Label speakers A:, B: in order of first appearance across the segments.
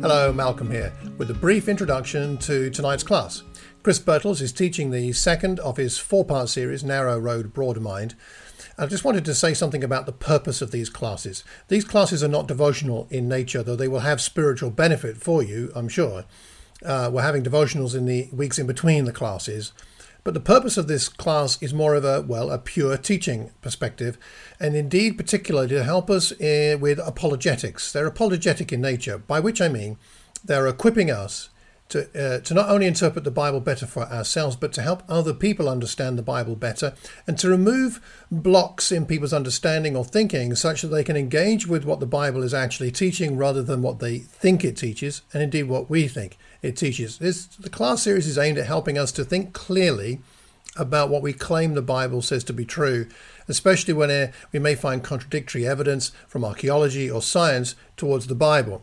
A: Hello, Malcolm here, with a brief introduction to tonight's class. Chris Birtles is teaching the second of his four part series, Narrow Road, Broad Mind. I just wanted to say something about the purpose of these classes. These classes are not devotional in nature, though they will have spiritual benefit for you, I'm sure. Uh, we're having devotionals in the weeks in between the classes. But the purpose of this class is more of a, well, a pure teaching perspective, and indeed, particularly to help us uh, with apologetics. They're apologetic in nature, by which I mean they're equipping us to, uh, to not only interpret the Bible better for ourselves, but to help other people understand the Bible better and to remove blocks in people's understanding or thinking such that they can engage with what the Bible is actually teaching rather than what they think it teaches, and indeed what we think it teaches. This, the class series is aimed at helping us to think clearly about what we claim the Bible says to be true, especially when uh, we may find contradictory evidence from archaeology or science towards the Bible.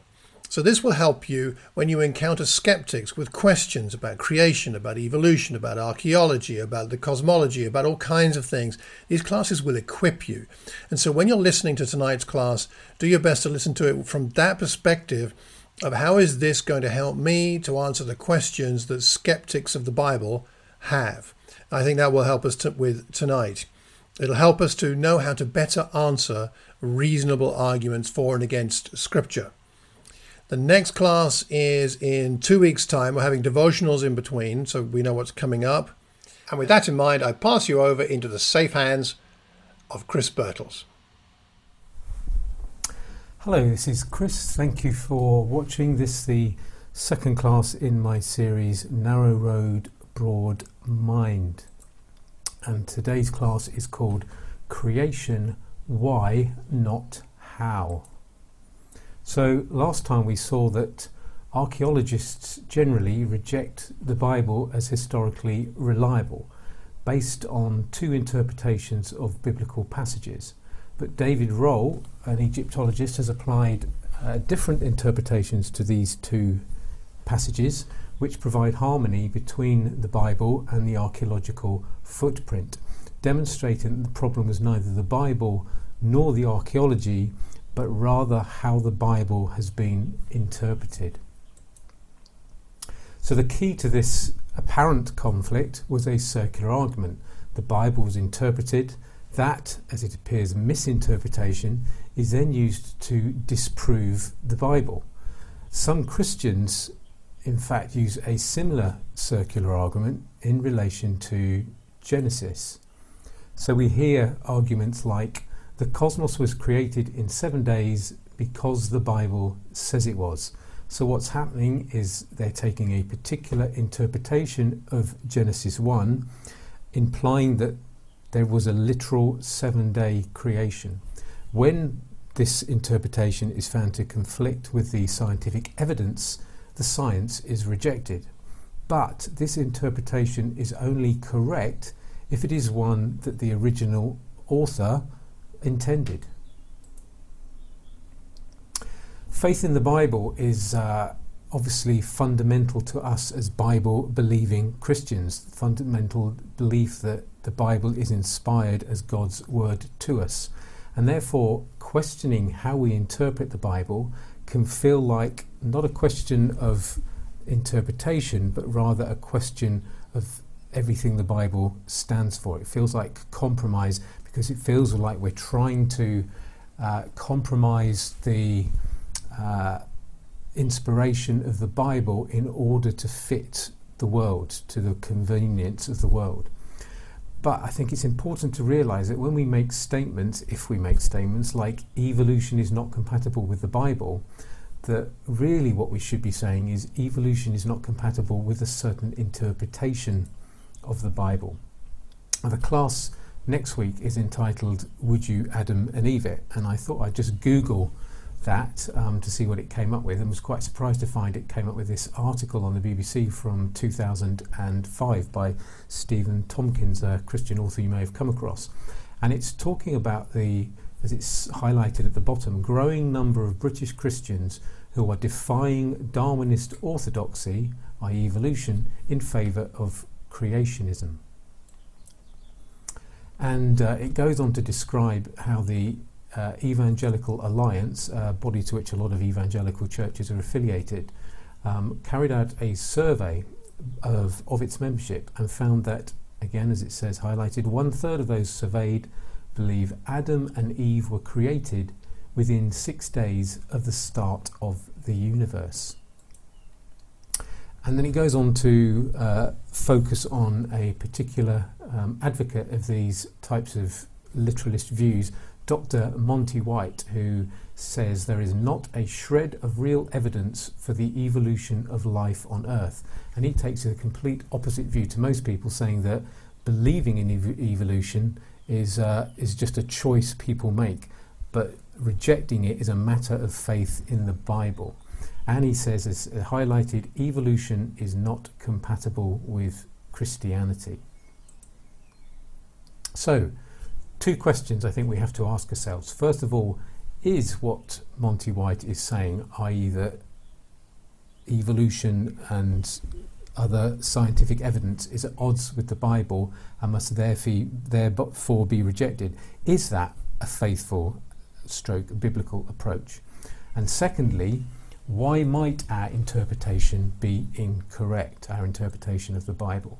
A: So, this will help you when you encounter skeptics with questions about creation, about evolution, about archaeology, about the cosmology, about all kinds of things. These classes will equip you. And so, when you're listening to tonight's class, do your best to listen to it from that perspective of how is this going to help me to answer the questions that skeptics of the Bible have. I think that will help us to, with tonight. It'll help us to know how to better answer reasonable arguments for and against Scripture. The next class is in two weeks' time. We're having devotionals in between, so we know what's coming up. And with that in mind, I pass you over into the safe hands of Chris Birtles.
B: Hello, this is Chris. Thank you for watching this, the second class in my series Narrow Road, Broad Mind. And today's class is called Creation Why, Not How. So, last time we saw that archaeologists generally reject the Bible as historically reliable, based on two interpretations of biblical passages. But David Rohl, an Egyptologist, has applied uh, different interpretations to these two passages, which provide harmony between the Bible and the archaeological footprint, demonstrating that the problem was neither the Bible nor the archaeology but rather how the Bible has been interpreted. So, the key to this apparent conflict was a circular argument. The Bible was interpreted, that, as it appears, misinterpretation is then used to disprove the Bible. Some Christians, in fact, use a similar circular argument in relation to Genesis. So we hear arguments like the cosmos was created in seven days because the Bible says it was. So, what's happening is they're taking a particular interpretation of Genesis 1, implying that there was a literal seven day creation. When this interpretation is found to conflict with the scientific evidence, the science is rejected. But this interpretation is only correct if it is one that the original author intended. Faith in the Bible is uh, obviously fundamental to us as Bible believing Christians, fundamental belief that the Bible is inspired as God's word to us. And therefore, questioning how we interpret the Bible can feel like not a question of interpretation, but rather a question of everything the Bible stands for. It feels like compromise because it feels like we're trying to uh, compromise the uh, inspiration of the Bible in order to fit the world, to the convenience of the world. But I think it's important to realize that when we make statements, if we make statements like evolution is not compatible with the Bible, that really what we should be saying is evolution is not compatible with a certain interpretation of the Bible. The class next week is entitled Would You Adam and Eve It? And I thought I'd just Google that um, to see what it came up with and was quite surprised to find it came up with this article on the BBC from 2005 by Stephen Tomkins, a Christian author you may have come across. And it's talking about the, as it's highlighted at the bottom, growing number of British Christians who are defying Darwinist orthodoxy, i.e., evolution, in favour of creationism. And uh, it goes on to describe how the uh, Evangelical Alliance, a body to which a lot of evangelical churches are affiliated, um, carried out a survey of, of its membership and found that, again, as it says highlighted, one third of those surveyed believe Adam and Eve were created within six days of the start of the universe. And then he goes on to uh, focus on a particular um, advocate of these types of literalist views, Dr. Monty White, who says there is not a shred of real evidence for the evolution of life on Earth. And he takes a complete opposite view to most people, saying that believing in ev- evolution is, uh, is just a choice people make, but rejecting it is a matter of faith in the Bible. And he says, as highlighted, evolution is not compatible with Christianity. So, two questions I think we have to ask ourselves. First of all, is what Monty White is saying, i.e., that evolution and other scientific evidence is at odds with the Bible and must therefore be rejected, is that a faithful stroke biblical approach? And secondly, why might our interpretation be incorrect, our interpretation of the Bible?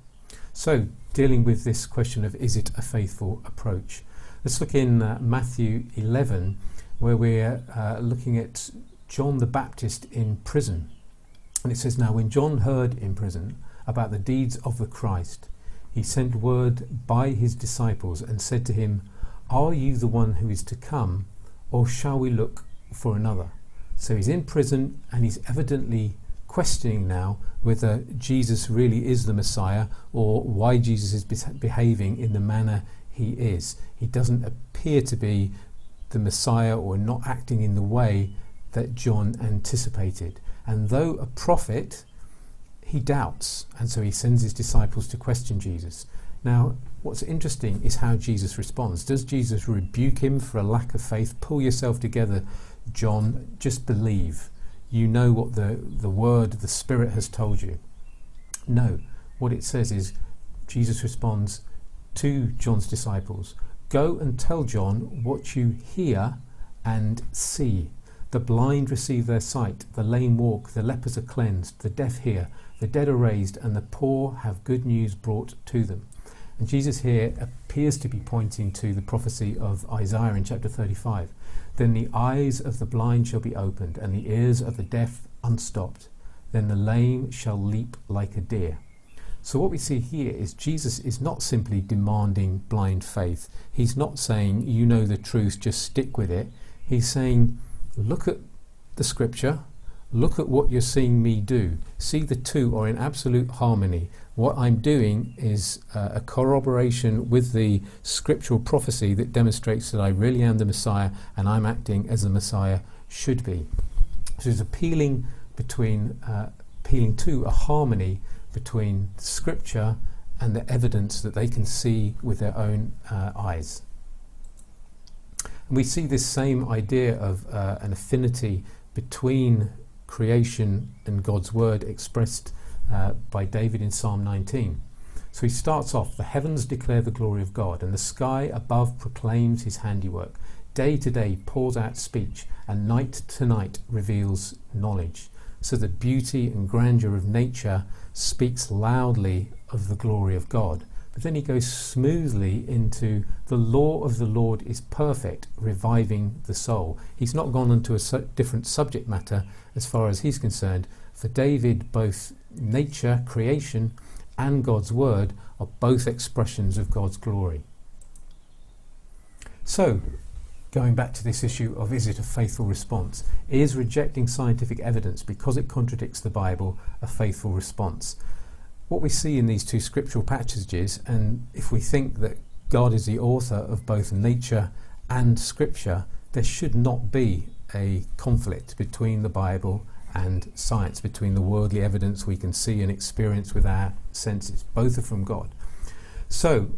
B: So, dealing with this question of is it a faithful approach? Let's look in uh, Matthew 11, where we're uh, looking at John the Baptist in prison. And it says, Now, when John heard in prison about the deeds of the Christ, he sent word by his disciples and said to him, Are you the one who is to come, or shall we look for another? So he's in prison and he's evidently questioning now whether Jesus really is the Messiah or why Jesus is behaving in the manner he is. He doesn't appear to be the Messiah or not acting in the way that John anticipated. And though a prophet, he doubts, and so he sends his disciples to question Jesus. Now, what's interesting is how Jesus responds. Does Jesus rebuke him for a lack of faith? Pull yourself together, John, just believe. You know what the, the word, the Spirit has told you. No, what it says is Jesus responds to John's disciples Go and tell John what you hear and see. The blind receive their sight, the lame walk, the lepers are cleansed, the deaf hear, the dead are raised, and the poor have good news brought to them. And Jesus here appears to be pointing to the prophecy of Isaiah in chapter 35. Then the eyes of the blind shall be opened, and the ears of the deaf unstopped. Then the lame shall leap like a deer. So, what we see here is Jesus is not simply demanding blind faith. He's not saying, you know the truth, just stick with it. He's saying, look at the scripture, look at what you're seeing me do. See, the two are in absolute harmony. What I'm doing is uh, a corroboration with the scriptural prophecy that demonstrates that I really am the Messiah and I'm acting as the Messiah should be. So it's appealing between uh, appealing to a harmony between scripture and the evidence that they can see with their own uh, eyes. And we see this same idea of uh, an affinity between creation and God's word expressed uh, by David in Psalm 19. So he starts off The heavens declare the glory of God, and the sky above proclaims his handiwork. Day to day pours out speech, and night to night reveals knowledge. So the beauty and grandeur of nature speaks loudly of the glory of God. But then he goes smoothly into the law of the Lord is perfect, reviving the soul. He's not gone into a su- different subject matter as far as he's concerned. For David, both nature, creation, and God's word are both expressions of God's glory. So, going back to this issue of is it a faithful response? Is rejecting scientific evidence because it contradicts the Bible a faithful response? what we see in these two scriptural passages, and if we think that God is the author of both nature and scripture, there should not be a conflict between the Bible and science, between the worldly evidence we can see and experience with our senses. Both are from God. So,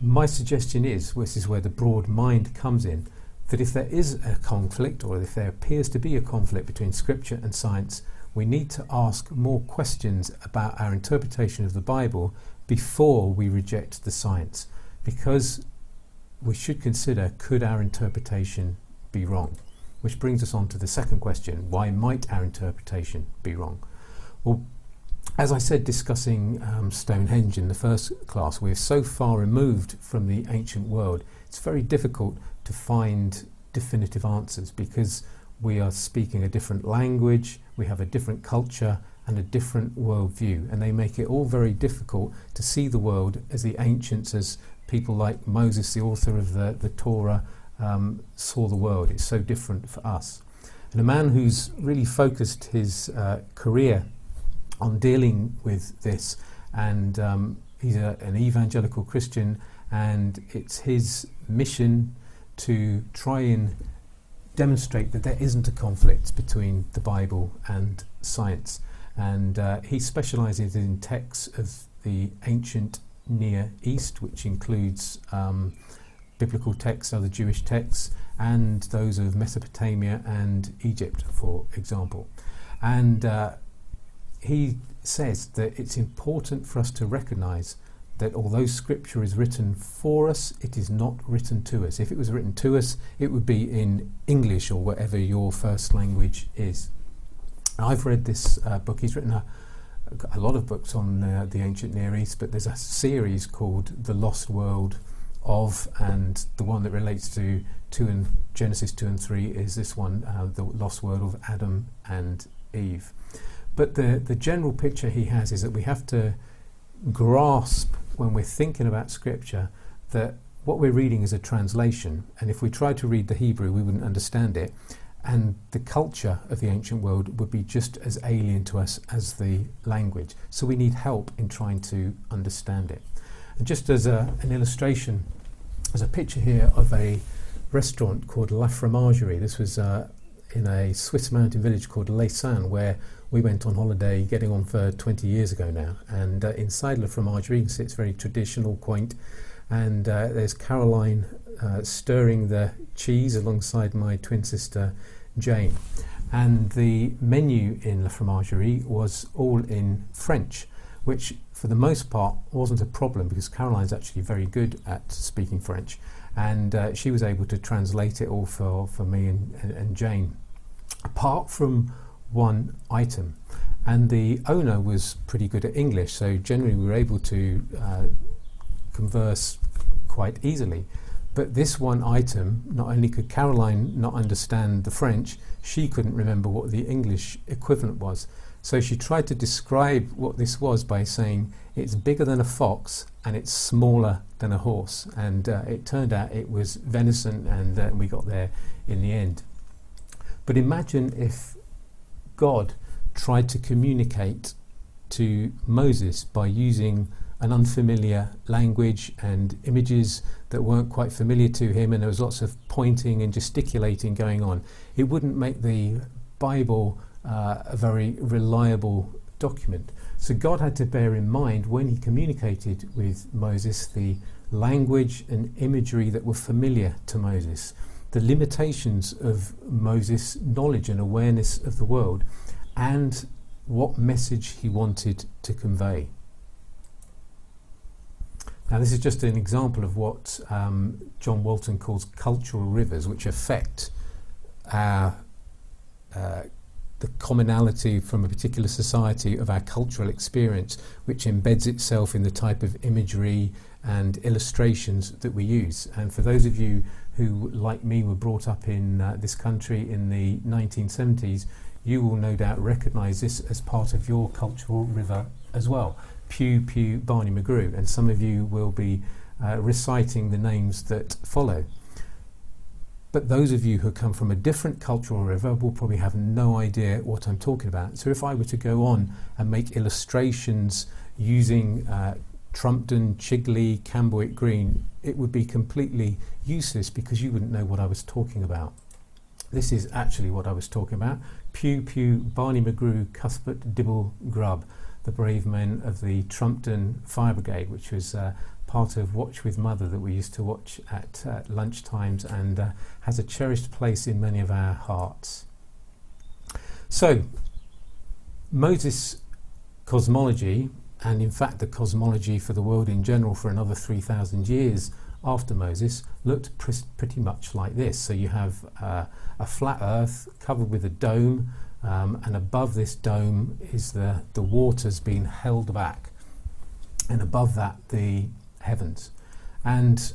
B: my suggestion is this is where the broad mind comes in that if there is a conflict or if there appears to be a conflict between scripture and science, we need to ask more questions about our interpretation of the Bible before we reject the science, because we should consider could our interpretation be wrong? Which brings us on to the second question why might our interpretation be wrong? Well, as I said, discussing um, Stonehenge in the first class, we're so far removed from the ancient world, it's very difficult to find definitive answers because we are speaking a different language, we have a different culture and a different worldview, and they make it all very difficult to see the world as the ancients, as people like Moses, the author of the, the Torah, um, saw the world. It's so different for us. And a man who's really focused his uh, career on dealing with this, and um, he's a, an evangelical Christian, and it's his mission to try and demonstrate that there isn't a conflict between the Bible and science. And uh, he specializes in texts of the ancient Near East, which includes um, biblical texts, other Jewish texts, and those of Mesopotamia and Egypt, for example. And uh, he says that it's important for us to recognize that although Scripture is written for us, it is not written to us. If it was written to us, it would be in English or whatever your first language is. I've read this uh, book. He's written a, a lot of books on uh, the ancient Near East, but there's a series called The Lost World of, and the one that relates to two and Genesis two and three is this one, uh, the lost world of Adam and Eve. But the the general picture he has is that we have to grasp when we're thinking about Scripture that what we're reading is a translation, and if we tried to read the Hebrew, we wouldn't understand it. And the culture of the ancient world would be just as alien to us as the language. So we need help in trying to understand it. And just as a, an illustration, there's a picture here of a restaurant called La Fromagerie. This was uh, in a Swiss mountain village called Les where we went on holiday getting on for 20 years ago now. And uh, inside La Fromagerie, you can see it's very traditional, quaint. And uh, there's Caroline uh, stirring the cheese alongside my twin sister Jane. And the menu in La Fromagerie was all in French, which for the most part wasn't a problem because Caroline's actually very good at speaking French. And uh, she was able to translate it all for, for me and, and, and Jane. Apart from one item. And the owner was pretty good at English, so generally we were able to uh, converse quite easily. But this one item, not only could Caroline not understand the French, she couldn't remember what the English equivalent was. So she tried to describe what this was by saying it's bigger than a fox and it's smaller than a horse. And uh, it turned out it was venison, and uh, we got there in the end. But imagine if God tried to communicate to Moses by using an unfamiliar language and images that weren't quite familiar to him, and there was lots of pointing and gesticulating going on. It wouldn't make the Bible uh, a very reliable document. So God had to bear in mind when he communicated with Moses the language and imagery that were familiar to Moses the limitations of Moses' knowledge and awareness of the world and what message he wanted to convey. Now, this is just an example of what um, John Walton calls cultural rivers, which affect our, uh, the commonality from a particular society of our cultural experience, which embeds itself in the type of imagery and illustrations that we use. And for those of you who, like me, were brought up in uh, this country in the 1970s, you will no doubt recognise this as part of your cultural river as well. Pugh Pugh Barney McGrew, and some of you will be uh, reciting the names that follow. But those of you who come from a different cultural river will probably have no idea what I'm talking about. So if I were to go on and make illustrations using uh, Trumpton, Chigley, Camberwick Green, it would be completely useless because you wouldn't know what I was talking about. This is actually what I was talking about. Pugh Pugh, Barney McGrew, Cuthbert Dibble Grubb, the brave men of the Trumpton Fire Brigade, which was uh, part of Watch with Mother that we used to watch at uh, lunch times and uh, has a cherished place in many of our hearts. So, Moses' cosmology and in fact the cosmology for the world in general for another 3,000 years after Moses looked pr- pretty much like this. So you have uh, a flat earth covered with a dome, um, and above this dome is the, the waters being held back, and above that, the heavens. And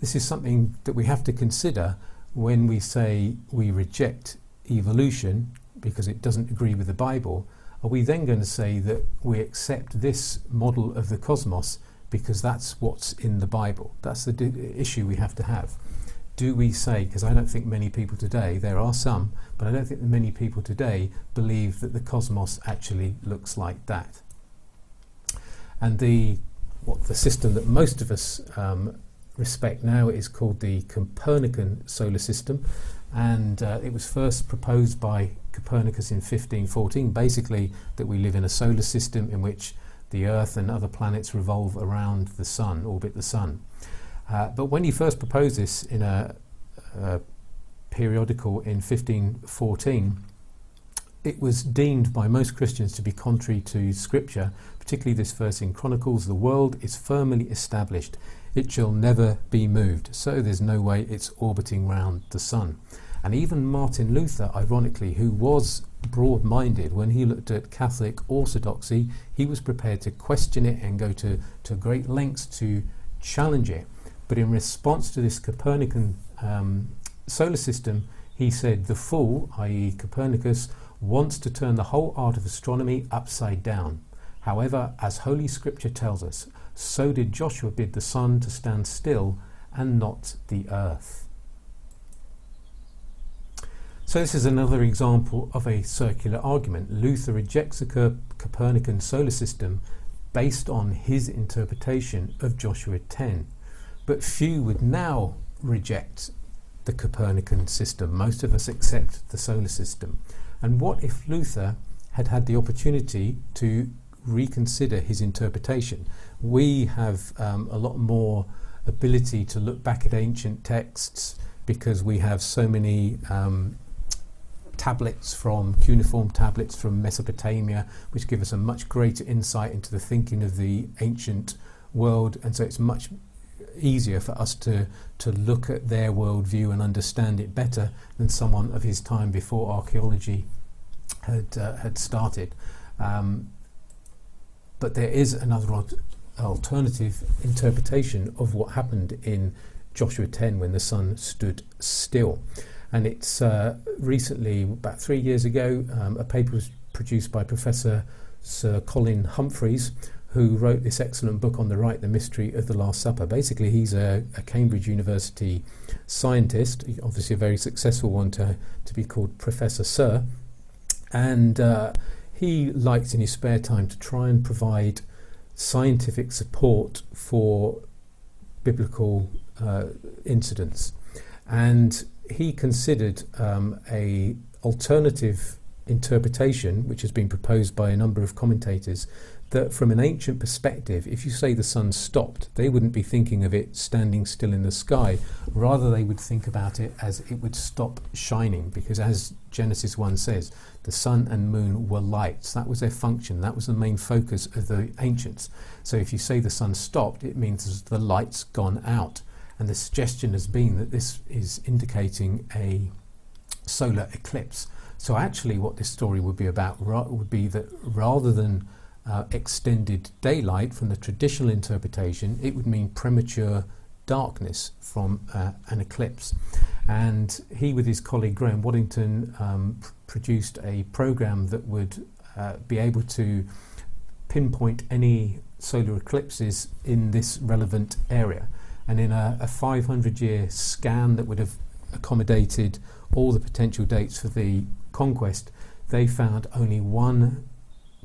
B: this is something that we have to consider when we say we reject evolution because it doesn't agree with the Bible. Are we then going to say that we accept this model of the cosmos because that's what's in the Bible. That's the issue we have to have. Do we say, because I don't think many people today, there are some, but I don't think many people today believe that the cosmos actually looks like that. And the what the system that most of us um, respect now is called the Copernican solar system, and uh, it was first proposed by Copernicus in 1514. Basically, that we live in a solar system in which the Earth and other planets revolve around the Sun, orbit the Sun. Uh, but when he first proposed this in a, a periodical in 1514, it was deemed by most Christians to be contrary to Scripture, particularly this verse in Chronicles the world is firmly established, it shall never be moved. So there's no way it's orbiting round the sun. And even Martin Luther, ironically, who was broad minded, when he looked at Catholic orthodoxy, he was prepared to question it and go to, to great lengths to challenge it. But in response to this Copernican um, solar system, he said the fool, i.e., Copernicus, wants to turn the whole art of astronomy upside down. However, as Holy Scripture tells us, so did Joshua bid the sun to stand still and not the earth. So, this is another example of a circular argument. Luther rejects the Copernican solar system based on his interpretation of Joshua 10. But few would now reject the Copernican system. Most of us accept the solar system. And what if Luther had had the opportunity to reconsider his interpretation? We have um, a lot more ability to look back at ancient texts because we have so many um, tablets from cuneiform tablets from Mesopotamia, which give us a much greater insight into the thinking of the ancient world, and so it's much easier for us to to look at their worldview and understand it better than someone of his time before archaeology had uh, had started. Um, but there is another alternative interpretation of what happened in Joshua 10 when the sun stood still. And it's uh, recently, about three years ago, um, a paper was produced by Professor Sir Colin Humphreys, who wrote this excellent book on the right, The Mystery of the Last Supper. Basically, he's a, a Cambridge University scientist, obviously a very successful one to, to be called Professor Sir. And uh, he likes in his spare time to try and provide scientific support for biblical uh, incidents. And he considered um, a alternative interpretation, which has been proposed by a number of commentators, that from an ancient perspective, if you say the sun stopped, they wouldn't be thinking of it standing still in the sky. Rather, they would think about it as it would stop shining, because as Genesis 1 says, the sun and moon were lights. That was their function, that was the main focus of the ancients. So if you say the sun stopped, it means the light's gone out. And the suggestion has been that this is indicating a solar eclipse. So actually, what this story would be about would be that rather than uh, extended daylight from the traditional interpretation, it would mean premature darkness from uh, an eclipse. And he, with his colleague Graham Waddington, um, pr- produced a program that would uh, be able to pinpoint any solar eclipses in this relevant area and in a, a 500 year scan that would have accommodated all the potential dates for the conquest, they found only one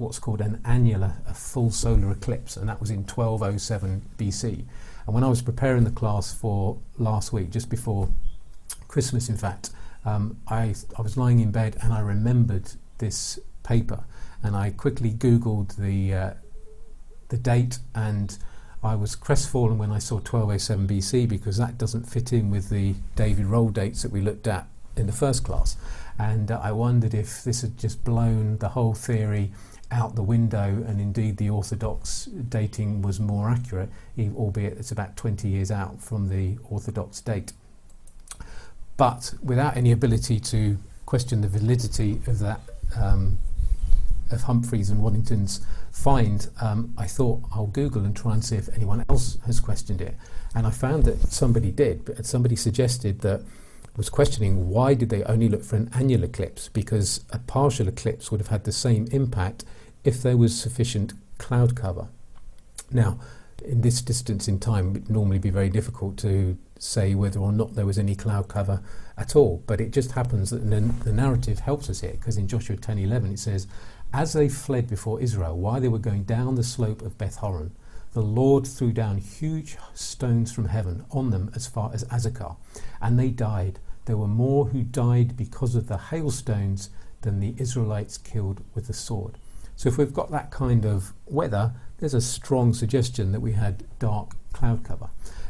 B: what's called an annular, a full solar eclipse, and that was in 1207 BC. And when I was preparing the class for last week, just before Christmas, in fact, um, I, I was lying in bed and I remembered this paper, and I quickly Googled the uh, the date and I was crestfallen when I saw 1207 BC because that doesn't fit in with the David Rohl dates that we looked at in the first class. And uh, I wondered if this had just blown the whole theory out the window, and indeed the Orthodox dating was more accurate, albeit it's about 20 years out from the Orthodox date. But without any ability to question the validity of that um, of Humphreys and Waddington's find, um, I thought I'll Google and try and see if anyone else has questioned it. And I found that somebody did, but somebody suggested that was questioning why did they only look for an annular eclipse because a partial eclipse would have had the same impact if there was sufficient cloud cover. Now, in this distance in time, it would normally be very difficult to say whether or not there was any cloud cover at all. But it just happens that the narrative helps us here because in Joshua 10:11 it says, "As they fled before Israel, while they were going down the slope of Beth Horon, the Lord threw down huge stones from heaven on them as far as Azekah, and they died. There were more who died because of the hailstones than the Israelites killed with the sword." So if we've got that kind of weather, there's a strong suggestion that we had dark cloud cover.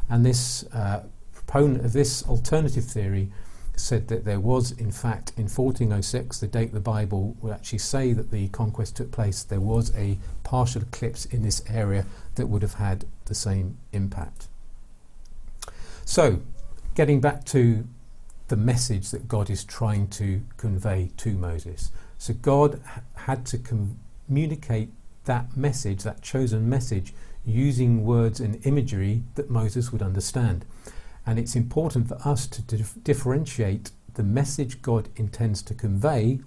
B: And this uh, proponent of this alternative theory said that there was, in fact, in 1406, the date the Bible would actually say that the conquest took place, there was a partial eclipse in this area that would have had the same impact. So, getting back to the message that God is trying to convey to Moses. So, God had to communicate that message, that chosen message, using words and imagery that Moses would understand. And it's important for us to dif- differentiate the message God intends to convey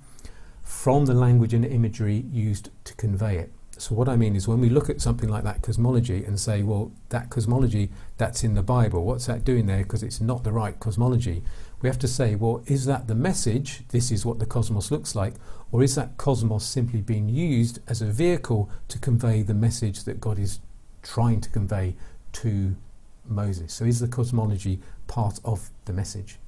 B: from the language and imagery used to convey it. So, what I mean is when we look at something like that cosmology and say, well, that cosmology, that's in the Bible, what's that doing there? Because it's not the right cosmology. We have to say, well, is that the message, this is what the cosmos looks like, or is that cosmos simply being used as a vehicle to convey the message that God is trying to convey to Moses? So, is the cosmology part of the message?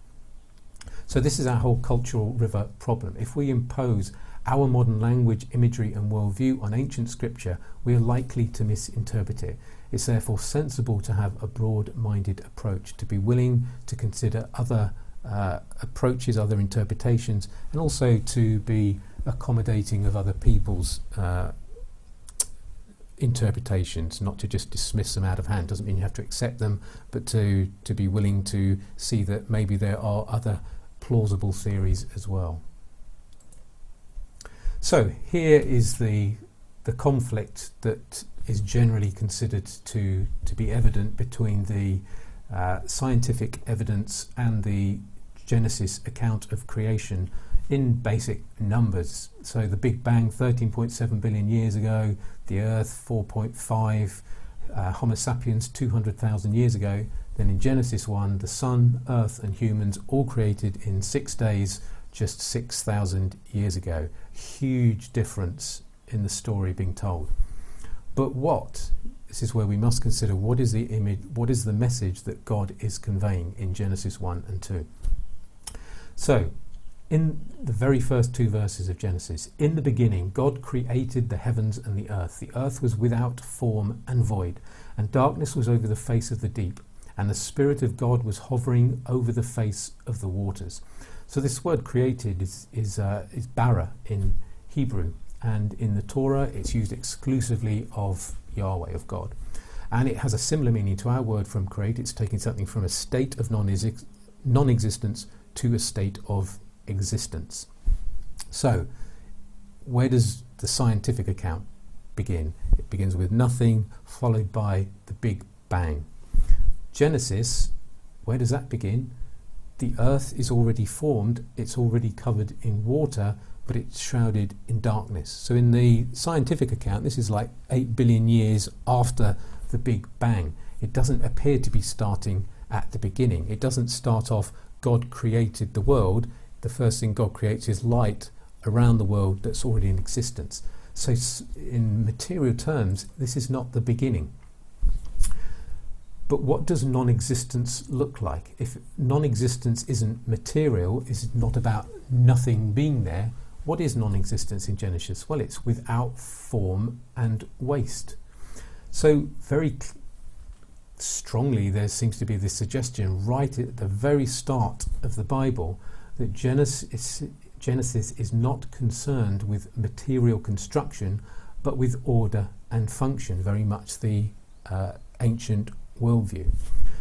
B: So, this is our whole cultural river problem. If we impose our modern language, imagery, and worldview on ancient scripture, we are likely to misinterpret it. It's therefore sensible to have a broad minded approach, to be willing to consider other uh, approaches, other interpretations, and also to be accommodating of other people's uh, interpretations, not to just dismiss them out of hand. Doesn't mean you have to accept them, but to, to be willing to see that maybe there are other plausible theories as well. So here is the the conflict that is generally considered to to be evident between the uh, scientific evidence and the Genesis account of creation in basic numbers. So the Big Bang, 13.7 billion years ago, the Earth, 4.5, uh, Homo sapiens, 200,000 years ago. Then in Genesis 1, the Sun, Earth, and humans all created in six days just 6,000 years ago. Huge difference in the story being told. But what? This is where we must consider what is the image, what is the message that God is conveying in Genesis 1 and 2. So, in the very first two verses of Genesis, in the beginning, God created the heavens and the earth. The earth was without form and void, and darkness was over the face of the deep, and the Spirit of God was hovering over the face of the waters. So this word created is, is, uh, is bara in Hebrew, and in the Torah it's used exclusively of Yahweh, of God. And it has a similar meaning to our word from create. It's taking something from a state of non existence to a state of existence. So, where does the scientific account begin? It begins with nothing, followed by the Big Bang. Genesis, where does that begin? the earth is already formed, it's already covered in water, but it's shrouded in darkness. So, in the scientific account, this is like 8 billion years after the Big Bang. It doesn't appear to be starting at the beginning. It doesn't start off, God created the world. The first thing God creates is light around the world that's already in existence. So, in material terms, this is not the beginning. But what does non existence look like? If non existence isn't material, is not about nothing being there, what is non existence in Genesis? Well, it's without form and waste. So, very strongly, there seems to be this suggestion right at the very start of the Bible that Genesis, Genesis is not concerned with material construction, but with order and function, very much the uh, ancient worldview.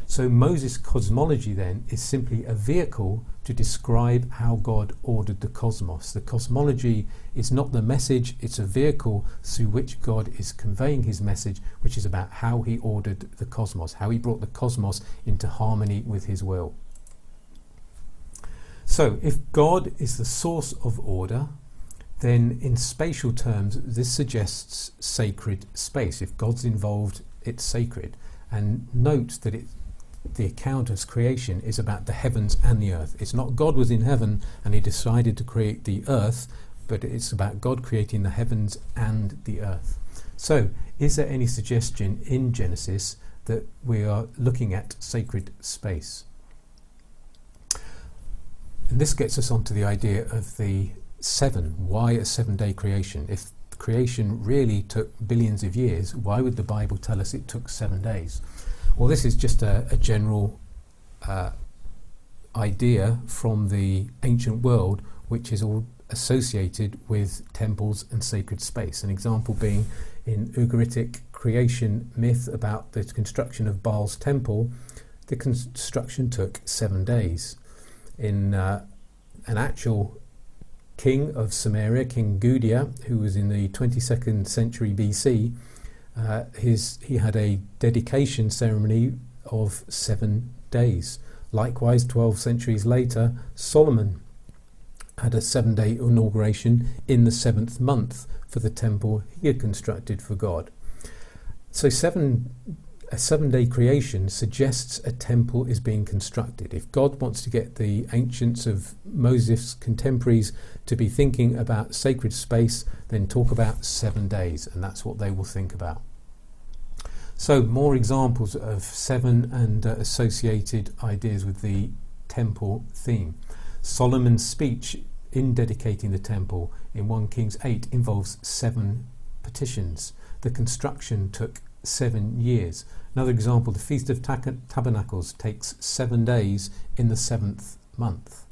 B: So Moses' cosmology then is simply a vehicle to describe how God ordered the cosmos. The cosmology is not the message, it's a vehicle through which God is conveying his message, which is about how he ordered the cosmos, how he brought the cosmos into harmony with his will. So, if God is the source of order, then in spatial terms, this suggests sacred space. If God's involved, it's sacred. And note that it the account of creation is about the heavens and the earth. It's not God was in heaven and he decided to create the earth, but it's about God creating the heavens and the earth. So, is there any suggestion in Genesis that we are looking at sacred space? And this gets us onto the idea of the seven. Why a seven day creation? If creation really took billions of years, why would the Bible tell us it took seven days? Well, this is just a, a general uh, idea from the ancient world, which is all associated with temples and sacred space. An example being in Ugaritic creation myth about the construction of Baal's temple, the construction took seven days. In uh, an actual king of Sumeria, King Gudea, who was in the 22nd century BC, uh, his, he had a dedication ceremony of seven days. Likewise, 12 centuries later, Solomon had a seven day inauguration in the seventh month for the temple he had constructed for God. So, seven, a seven day creation suggests a temple is being constructed. If God wants to get the ancients of Moses' contemporaries to be thinking about sacred space, then talk about seven days, and that's what they will think about. So, more examples of seven and uh, associated ideas with the temple theme. Solomon's speech in dedicating the temple in 1 Kings 8 involves seven petitions. The construction took seven years. Another example, the Feast of Tabernacles takes seven days in the seventh month.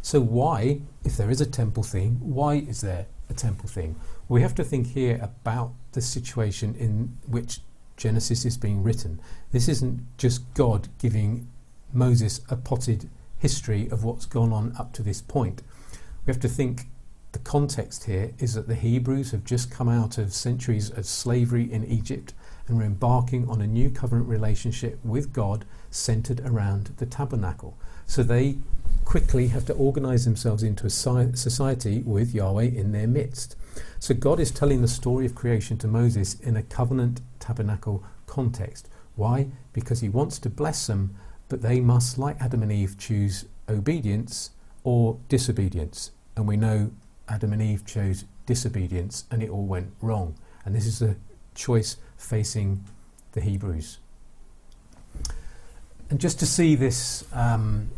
B: So, why, if there is a temple theme, why is there a temple theme? We have to think here about the situation in which Genesis is being written. This isn't just God giving Moses a potted history of what's gone on up to this point. We have to think the context here is that the Hebrews have just come out of centuries of slavery in Egypt and were embarking on a new covenant relationship with God centered around the tabernacle. So they quickly have to organize themselves into a society with Yahweh in their midst. So God is telling the story of creation to Moses in a covenant tabernacle context. Why? Because he wants to bless them, but they must, like Adam and Eve, choose obedience or disobedience. And we know Adam and Eve chose disobedience and it all went wrong. And this is the choice facing the Hebrews. And just to see this, um,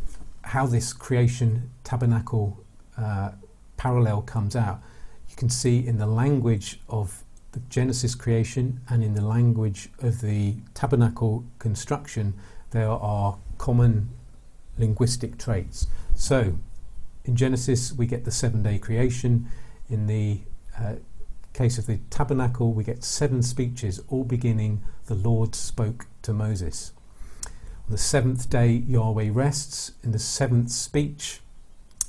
B: how this creation tabernacle uh, parallel comes out, you can see in the language of the Genesis creation and in the language of the tabernacle construction, there are common linguistic traits. So, in Genesis, we get the seven day creation. In the uh, case of the tabernacle, we get seven speeches, all beginning, The Lord spoke to Moses. On the seventh day, Yahweh rests. In the seventh speech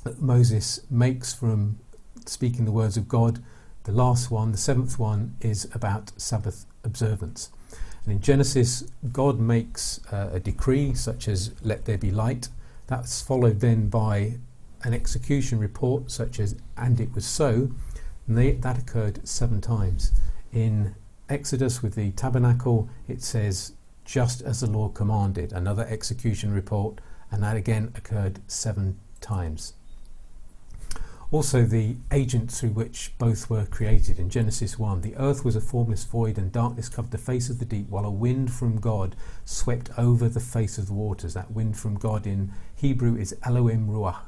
B: that Moses makes from speaking the words of God. The last one, the seventh one, is about Sabbath observance. And in Genesis, God makes uh, a decree such as, let there be light. That's followed then by an execution report such as, and it was so. They, that occurred seven times. In Exodus with the tabernacle, it says, just as the Lord commanded, another execution report, and that again occurred seven times also the agent through which both were created. In Genesis 1, the earth was a formless void, and darkness covered the face of the deep, while a wind from God swept over the face of the waters. That wind from God in Hebrew is Elohim Ruach.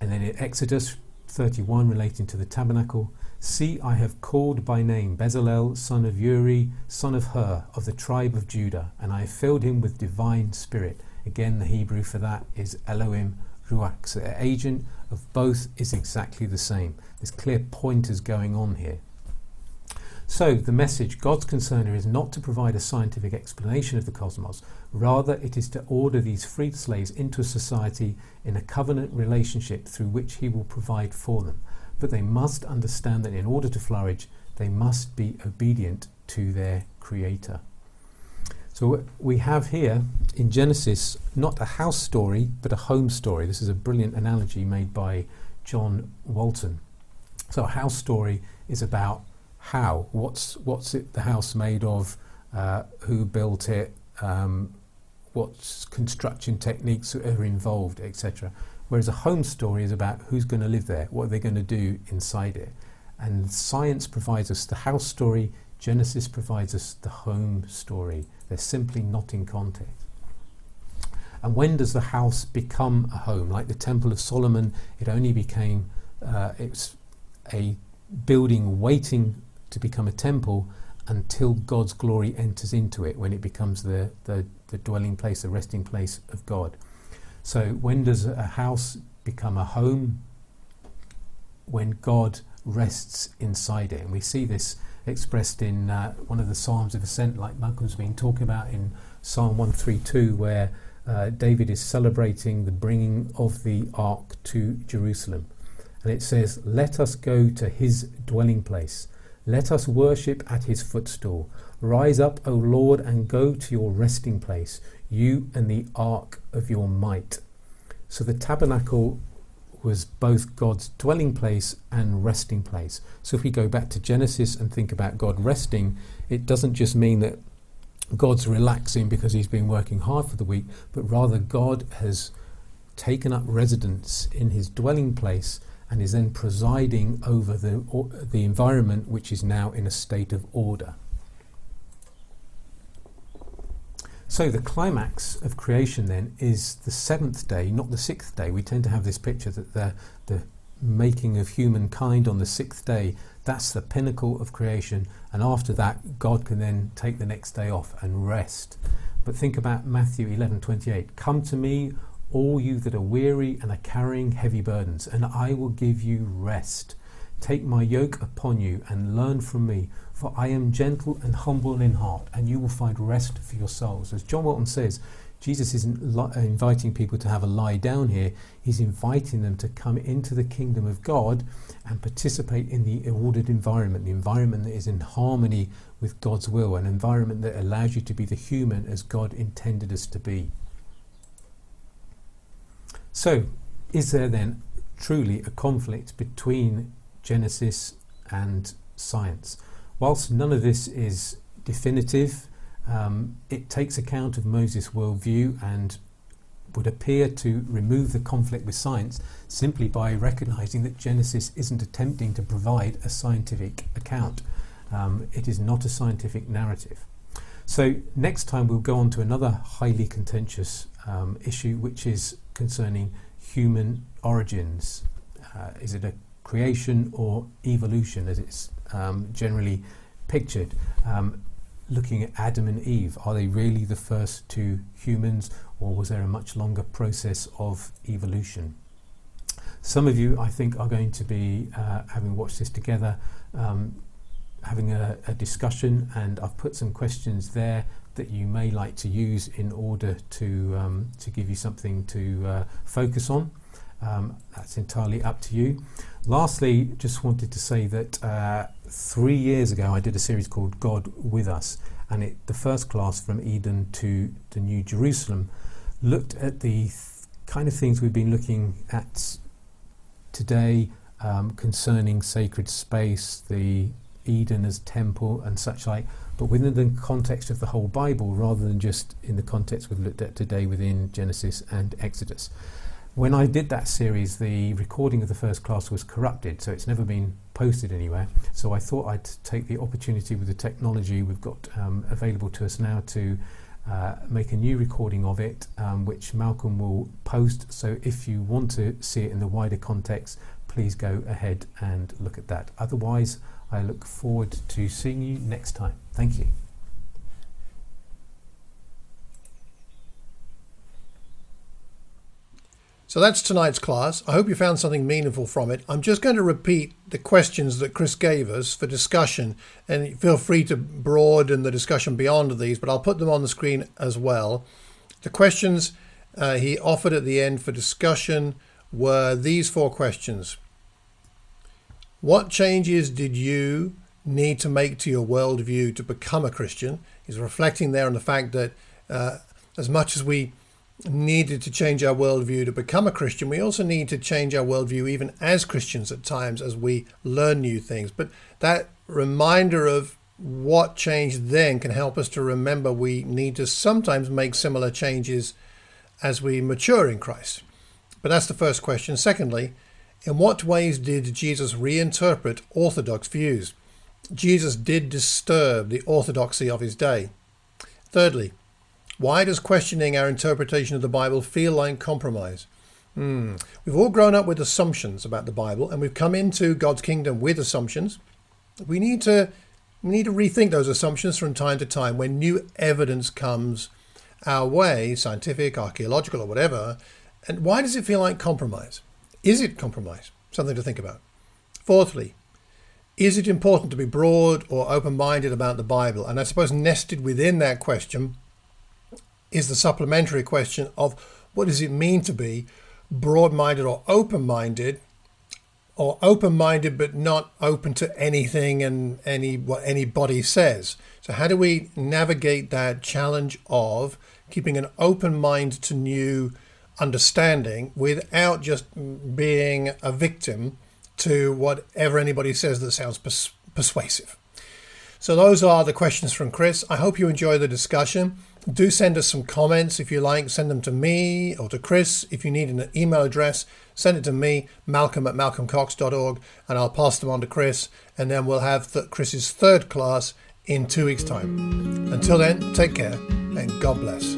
B: And then in Exodus 31, relating to the tabernacle, See, I have called by name Bezalel, son of Uri, son of Hur, of the tribe of Judah, and I have filled him with divine spirit. Again, the Hebrew for that is Elohim ruach. So the agent of both is exactly the same. There's clear pointers going on here. So, the message God's concern here is not to provide a scientific explanation of the cosmos, rather, it is to order these freed slaves into society in a covenant relationship through which He will provide for them. But they must understand that in order to flourish, they must be obedient to their Creator. So, we have here in Genesis not a house story, but a home story. This is a brilliant analogy made by John Walton. So, a house story is about how, what's what's it the house made of, uh, who built it, um, what construction techniques are involved, etc. Whereas a home story is about who's going to live there, what are they going to do inside it, and science provides us the house story. Genesis provides us the home story. They're simply not in context. And when does the house become a home? Like the Temple of Solomon, it only became uh, it's a building waiting to become a temple until God's glory enters into it, when it becomes the, the, the dwelling place, the resting place of God. So, when does a house become a home? When God rests inside it. And we see this expressed in uh, one of the Psalms of Ascent, like Malcolm's been talking about in Psalm 132, where uh, David is celebrating the bringing of the ark to Jerusalem. And it says, Let us go to his dwelling place let us worship at his footstool. Rise up, O Lord, and go to your resting place, you and the ark of your might. So the tabernacle was both God's dwelling place and resting place. So if we go back to Genesis and think about God resting, it doesn't just mean that God's relaxing because he's been working hard for the week, but rather God has taken up residence in his dwelling place and is then presiding over the, the environment which is now in a state of order. So, the climax of creation then is the seventh day, not the sixth day. We tend to have this picture that the, the making of humankind on the sixth day, that's the pinnacle of creation, and after that, God can then take the next day off and rest. But think about Matthew 11:28. Come to me, all you that are weary and are carrying heavy burdens, and I will give you rest. Take my yoke upon you and learn from me, for I am gentle and humble in heart, and you will find rest for your souls. As John Walton says, Jesus isn't inviting people to have a lie down here, he's inviting them to come into the kingdom of God and participate in the ordered environment, the environment that is in harmony with God's will, an environment that allows you to be the human as God intended us to be. So, is there then truly a conflict between Genesis and science? Whilst none of this is definitive, um, it takes account of Moses' worldview and would appear to remove the conflict with science simply by recognizing that Genesis isn't attempting to provide a scientific account. Um, it is not a scientific narrative. So, next time we'll go on to another highly contentious um, issue, which is concerning human origins. Uh, is it a creation or evolution, as it's um, generally pictured? Um, looking at Adam and Eve, are they really the first two humans, or was there a much longer process of evolution? Some of you, I think, are going to be, uh, having watched this together, um, having a, a, discussion, and I've put some questions there that you may like to use in order to um, to give you something to uh, focus on. Um, that's entirely up to you. Lastly, just wanted to say that uh, three years ago I did a series called God with Us, and it, the first class from Eden to the New Jerusalem looked at the th- kind of things we've been looking at today um, concerning sacred space, the Eden as temple, and such like but within the context of the whole Bible rather than just in the context we've looked at today within Genesis and Exodus. When I did that series, the recording of the first class was corrupted, so it's never been posted anywhere. So I thought I'd take the opportunity with the technology we've got um, available to us now to uh, make a new recording of it, um, which Malcolm will post. So if you want to see it in the wider context, please go ahead and look at that. Otherwise, I look forward to seeing you next time. Thank you.
A: So that's tonight's class. I hope you found something meaningful from it. I'm just going to repeat the questions that Chris gave us for discussion, and feel free to broaden the discussion beyond these, but I'll put them on the screen as well. The questions uh, he offered at the end for discussion were these four questions What changes did you need to make to your worldview to become a Christian? He's reflecting there on the fact that uh, as much as we needed to change our worldview to become a Christian, we also need to change our worldview even as Christians at times as we learn new things. But that reminder of what changed then can help us to remember we need to sometimes make similar changes as we mature in Christ. But that's the first question. Secondly, in what ways did Jesus reinterpret orthodox views? Jesus did disturb the orthodoxy of his day. Thirdly, why does questioning our interpretation of the Bible feel like compromise? Hmm. We've all grown up with assumptions about the Bible, and we've come into God's kingdom with assumptions. We need to we need to rethink those assumptions from time to time when new evidence comes our way, scientific, archaeological, or whatever. And why does it feel like compromise? Is it compromise? Something to think about. Fourthly, is it important to be broad or open minded about the Bible? And I suppose nested within that question is the supplementary question of what does it mean to be broad minded or open minded, or open minded but not open to anything and any what anybody says. So how do we navigate that challenge of keeping an open mind to new understanding without just being a victim to whatever anybody says that sounds pers- persuasive? So those are the questions from Chris. I hope you enjoy the discussion do send us some comments if you like. Send them to me or to Chris. If you need an email address, send it to me, malcolm at malcolmcox.org, and I'll pass them on to Chris. And then we'll have th- Chris's third class in two weeks' time. Until then, take care and God bless.